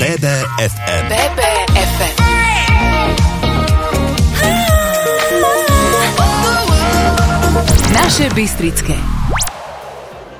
BBFM. BBFM. Naše Bystrické.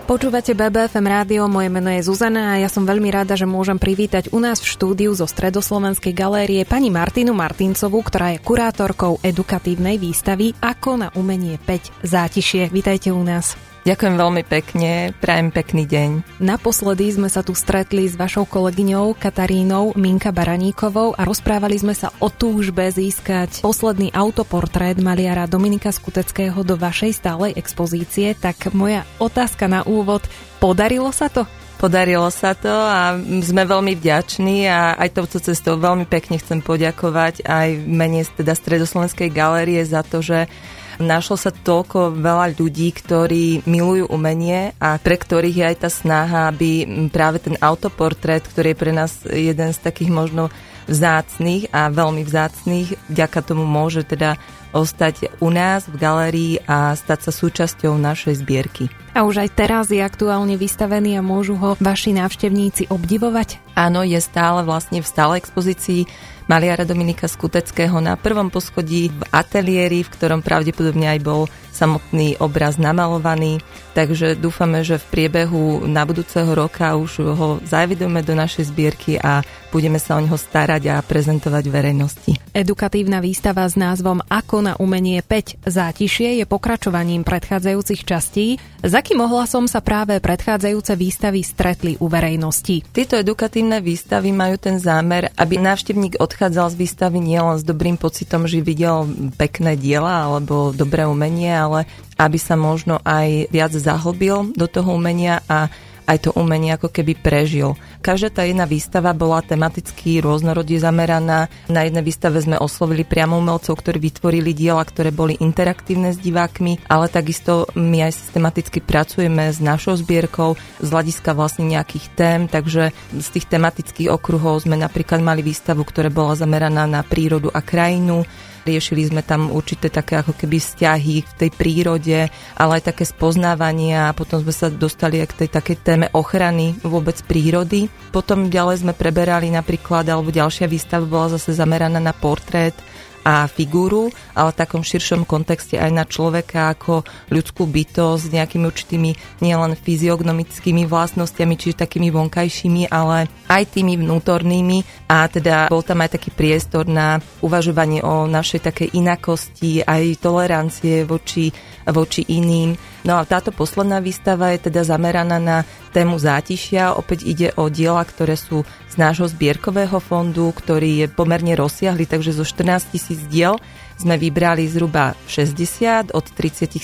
Počúvate BBFM rádio, moje meno je Zuzana a ja som veľmi rada, že môžem privítať u nás v štúdiu zo Stredoslovenskej galérie pani Martinu Martincovú, ktorá je kurátorkou edukatívnej výstavy Ako na umenie 5 zátišie. Vítajte u nás. Ďakujem veľmi pekne, prajem pekný deň. Naposledy sme sa tu stretli s vašou kolegyňou Katarínou Minka Baraníkovou a rozprávali sme sa o túžbe získať posledný autoportrét maliara Dominika Skuteckého do vašej stálej expozície. Tak moja otázka na úvod, podarilo sa to? Podarilo sa to a sme veľmi vďační a aj touto cestou veľmi pekne chcem poďakovať aj mene teda Stredoslovenskej galérie za to, že Našlo sa toľko veľa ľudí, ktorí milujú umenie a pre ktorých je aj tá snaha, aby práve ten autoportrét, ktorý je pre nás jeden z takých možno vzácných a veľmi vzácných, vďaka tomu môže teda ostať u nás v galérii a stať sa súčasťou našej zbierky. A už aj teraz je aktuálne vystavený a môžu ho vaši návštevníci obdivovať? Áno, je stále vlastne v stále expozícii maliara Dominika Skuteckého na prvom poschodí v ateliéri, v ktorom pravdepodobne aj bol samotný obraz namalovaný. Takže dúfame, že v priebehu na budúceho roka už ho zavidujeme do našej zbierky a budeme sa o neho starať a prezentovať verejnosti. Edukatívna výstava s názvom Ako na umenie 5 zátišie je pokračovaním predchádzajúcich častí. Za akým ohlasom sa práve predchádzajúce výstavy stretli u verejnosti? Tieto edukatívne výstavy majú ten zámer, aby návštevník odchádzal z výstavy nielen s dobrým pocitom, že videl pekné diela alebo dobré umenie, ale aby sa možno aj viac zahlbil do toho umenia a aj to umenie ako keby prežil. Každá tá jedna výstava bola tematicky rôznorodne zameraná. Na jednej výstave sme oslovili priamo umelcov, ktorí vytvorili diela, ktoré boli interaktívne s divákmi, ale takisto my aj systematicky pracujeme s našou zbierkou z hľadiska vlastne nejakých tém, takže z tých tematických okruhov sme napríklad mali výstavu, ktorá bola zameraná na prírodu a krajinu, Riešili sme tam určité také ako keby vzťahy v tej prírode, ale aj také spoznávanie a potom sme sa dostali aj k tej takej téme ochrany vôbec prírody. Potom ďalej sme preberali napríklad, alebo ďalšia výstava bola zase zameraná na portrét a figúru, ale v takom širšom kontexte aj na človeka ako ľudskú bytosť s nejakými určitými nielen fyziognomickými vlastnosťami, čiže takými vonkajšími, ale aj tými vnútornými a teda bol tam aj taký priestor na uvažovanie o našej takej inakosti, aj tolerancie voči, voči iným. No a táto posledná výstava je teda zameraná na tému zátišia. Opäť ide o diela, ktoré sú z nášho zbierkového fondu, ktorý je pomerne rozsiahly, takže zo 14 tisíc diel sme vybrali zhruba 60 od 37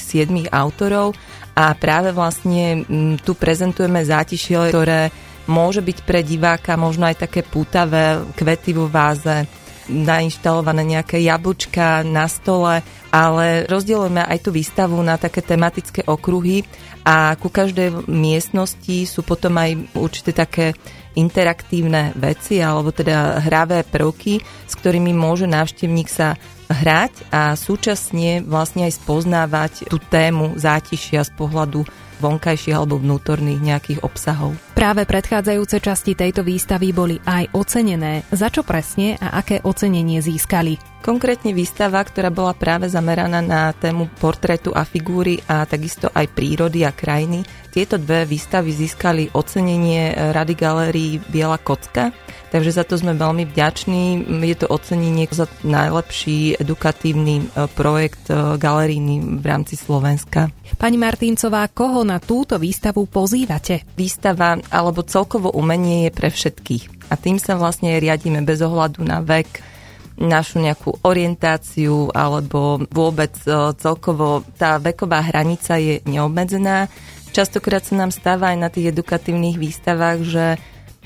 autorov a práve vlastne mm, tu prezentujeme zátišie, ktoré môže byť pre diváka možno aj také pútavé kvety vo váze, nainštalované nejaké jablčka na stole, ale rozdielujeme aj tú výstavu na také tematické okruhy a ku každej miestnosti sú potom aj určité také interaktívne veci alebo teda hravé prvky, s ktorými môže návštevník sa hrať a súčasne vlastne aj spoznávať tú tému zátišia z pohľadu vonkajších alebo vnútorných nejakých obsahov. Práve predchádzajúce časti tejto výstavy boli aj ocenené. Za čo presne a aké ocenenie získali? Konkrétne výstava, ktorá bola práve zameraná na tému portrétu a figúry a takisto aj prírody a krajiny. Tieto dve výstavy získali ocenenie Rady galérií Biela kocka, takže za to sme veľmi vďační. Je to ocenenie za najlepší edukatívny e, projekt e, galeríny v rámci Slovenska. Pani Martincová, koho na túto výstavu pozývate? Výstava alebo celkovo umenie je pre všetkých. A tým sa vlastne riadíme bez ohľadu na vek, našu nejakú orientáciu alebo vôbec e, celkovo tá veková hranica je neobmedzená. Častokrát sa nám stáva aj na tých edukatívnych výstavách, že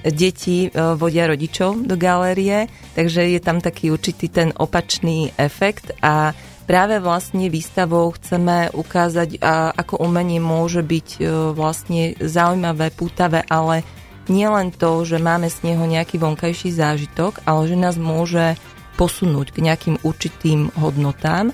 deti e, vodia rodičov do galérie, takže je tam taký určitý ten opačný efekt a práve vlastne výstavou chceme ukázať, ako umenie môže byť e, vlastne zaujímavé, pútavé, ale nie len to, že máme z neho nejaký vonkajší zážitok, ale že nás môže posunúť k nejakým určitým hodnotám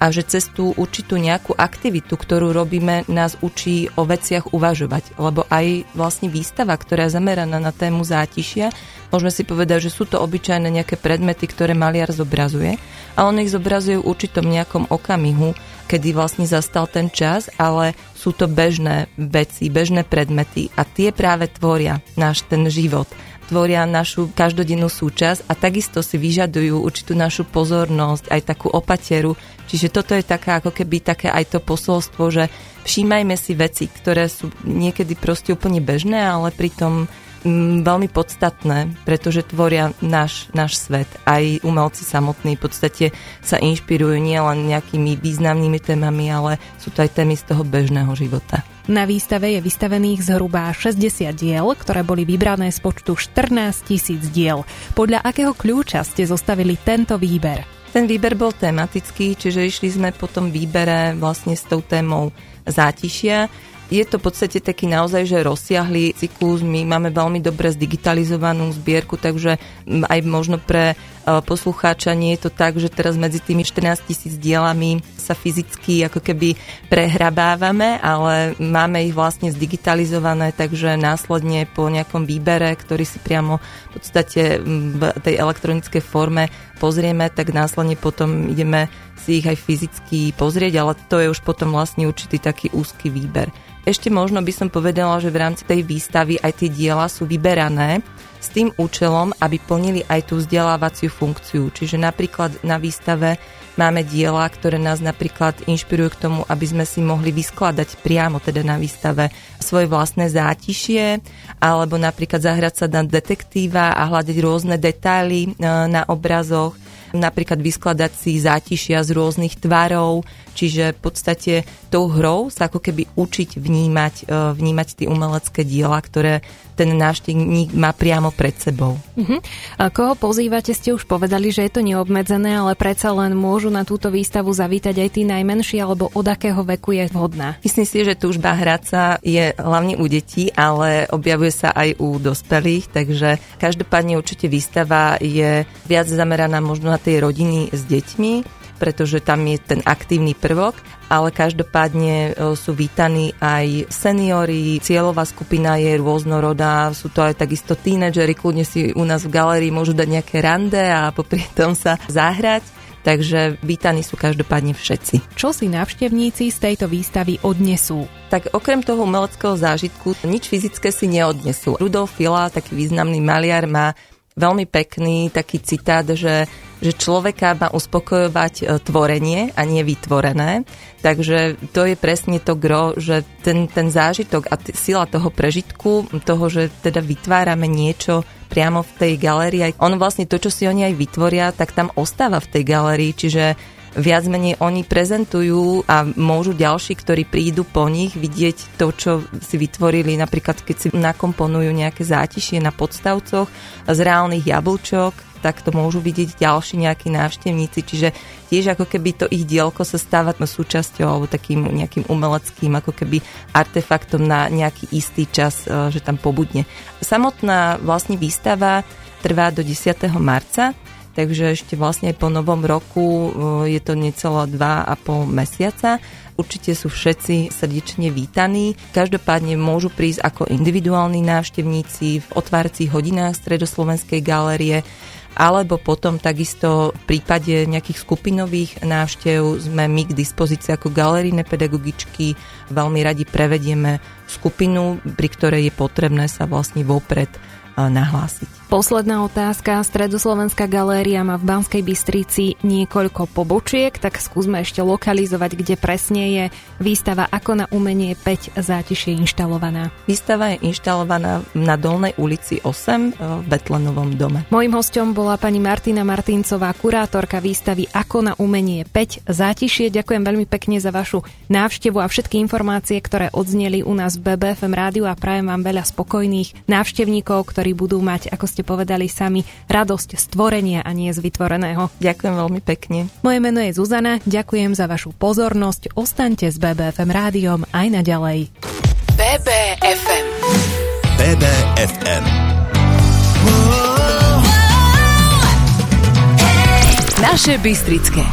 a že cez tú určitú nejakú aktivitu, ktorú robíme, nás učí o veciach uvažovať. Lebo aj vlastne výstava, ktorá je zameraná na tému zátišia, môžeme si povedať, že sú to obyčajné nejaké predmety, ktoré maliar zobrazuje, a on ich zobrazuje v určitom nejakom okamihu, kedy vlastne zastal ten čas, ale sú to bežné veci, bežné predmety a tie práve tvoria náš ten život tvoria našu každodennú súčasť a takisto si vyžadujú určitú našu pozornosť, aj takú opateru. Čiže toto je taká ako keby také aj to posolstvo, že všímajme si veci, ktoré sú niekedy proste úplne bežné, ale pritom mm, veľmi podstatné, pretože tvoria náš, náš svet. Aj umelci samotní v podstate sa inšpirujú nielen nejakými významnými témami, ale sú to aj témy z toho bežného života. Na výstave je vystavených zhruba 60 diel, ktoré boli vybrané z počtu 14 tisíc diel. Podľa akého kľúča ste zostavili tento výber? Ten výber bol tematický, čiže išli sme po tom výbere vlastne s tou témou zátišia. Je to v podstate taký naozaj, že rozsiahlý cyklus. My máme veľmi dobre zdigitalizovanú zbierku, takže aj možno pre poslucháča nie je to tak, že teraz medzi tými 14 tisíc dielami sa fyzicky ako keby prehrabávame, ale máme ich vlastne zdigitalizované, takže následne po nejakom výbere, ktorý si priamo v podstate v tej elektronickej forme pozrieme, tak následne potom ideme si ich aj fyzicky pozrieť, ale to je už potom vlastne určitý taký úzky výber. Ešte možno by som povedala, že v rámci tej výstavy aj tie diela sú vyberané s tým účelom, aby plnili aj tú vzdelávaciu funkciu. Čiže napríklad na výstave máme diela, ktoré nás napríklad inšpirujú k tomu, aby sme si mohli vyskladať priamo teda na výstave svoje vlastné zátišie, alebo napríklad zahrať sa na detektíva a hľadať rôzne detaily e, na obrazoch napríklad vyskladať si zátišia z rôznych tvarov, čiže v podstate tou hrou sa ako keby učiť vnímať, e, vnímať tie umelecké diela, ktoré ten návštevník má priamo pred sebou. Uh-huh. A koho pozývate, ste už povedali, že je to neobmedzené, ale predsa len môžu na túto výstavu zavítať aj tí najmenší, alebo od akého veku je vhodná? Myslím si, že túžba hrať sa je hlavne u detí, ale objavuje sa aj u dospelých, takže každopádne určite výstava je viac zameraná možno na tej rodiny s deťmi, pretože tam je ten aktívny prvok, ale každopádne e, sú vítaní aj seniori, cieľová skupina je rôznorodá, sú to aj takisto tínedžeri, kľudne si u nás v galerii môžu dať nejaké rande a popri tom sa zahrať. Takže vítaní sú každopádne všetci. Čo si návštevníci z tejto výstavy odnesú? Tak okrem toho umeleckého zážitku nič fyzické si neodnesú. Rudolf Fila, taký významný maliar, má veľmi pekný taký citát, že že človeka má uspokojovať e, tvorenie a nie vytvorené. Takže to je presne to gro, že ten, ten zážitok a t- sila toho prežitku, toho, že teda vytvárame niečo priamo v tej galérii. On vlastne to, čo si oni aj vytvoria, tak tam ostáva v tej galérii, čiže viac menej oni prezentujú a môžu ďalší, ktorí prídu po nich, vidieť to, čo si vytvorili, napríklad keď si nakomponujú nejaké zátišie na podstavcoch z reálnych jablčok, tak to môžu vidieť ďalší nejakí návštevníci, čiže tiež ako keby to ich dielko sa stáva súčasťou alebo takým nejakým umeleckým ako keby artefaktom na nejaký istý čas, e, že tam pobudne. Samotná vlastne výstava trvá do 10. marca, takže ešte vlastne aj po novom roku e, je to necelo 2,5 mesiaca. Určite sú všetci srdečne vítaní. Každopádne môžu prísť ako individuálni návštevníci v otváracích hodinách Stredoslovenskej galérie alebo potom takisto v prípade nejakých skupinových návštev sme my k dispozícii ako galerijné pedagogičky. Veľmi radi prevedieme skupinu, pri ktorej je potrebné sa vlastne vopred nahlásiť. Posledná otázka. Stredoslovenská galéria má v Banskej Bystrici niekoľko pobočiek, tak skúsme ešte lokalizovať, kde presne je výstava Ako na umenie 5 zátišie inštalovaná. Výstava je inštalovaná na Dolnej ulici 8 e, v Betlenovom dome. Mojím hostom bola pani Martina Martincová, kurátorka výstavy Ako na umenie 5 zátišie. Ďakujem veľmi pekne za vašu návštevu a všetky informácie, ktoré odzneli u nás v BBFM rádiu a prajem vám veľa spokojných návštevníkov, ktorí budú mať, ako ste ste povedali sami, radosť stvorenia a nie z vytvoreného. Ďakujem veľmi pekne. Moje meno je Zuzana, ďakujem za vašu pozornosť, ostaňte s BBFM rádiom aj naďalej. BBFM BBFM Naše Bystrické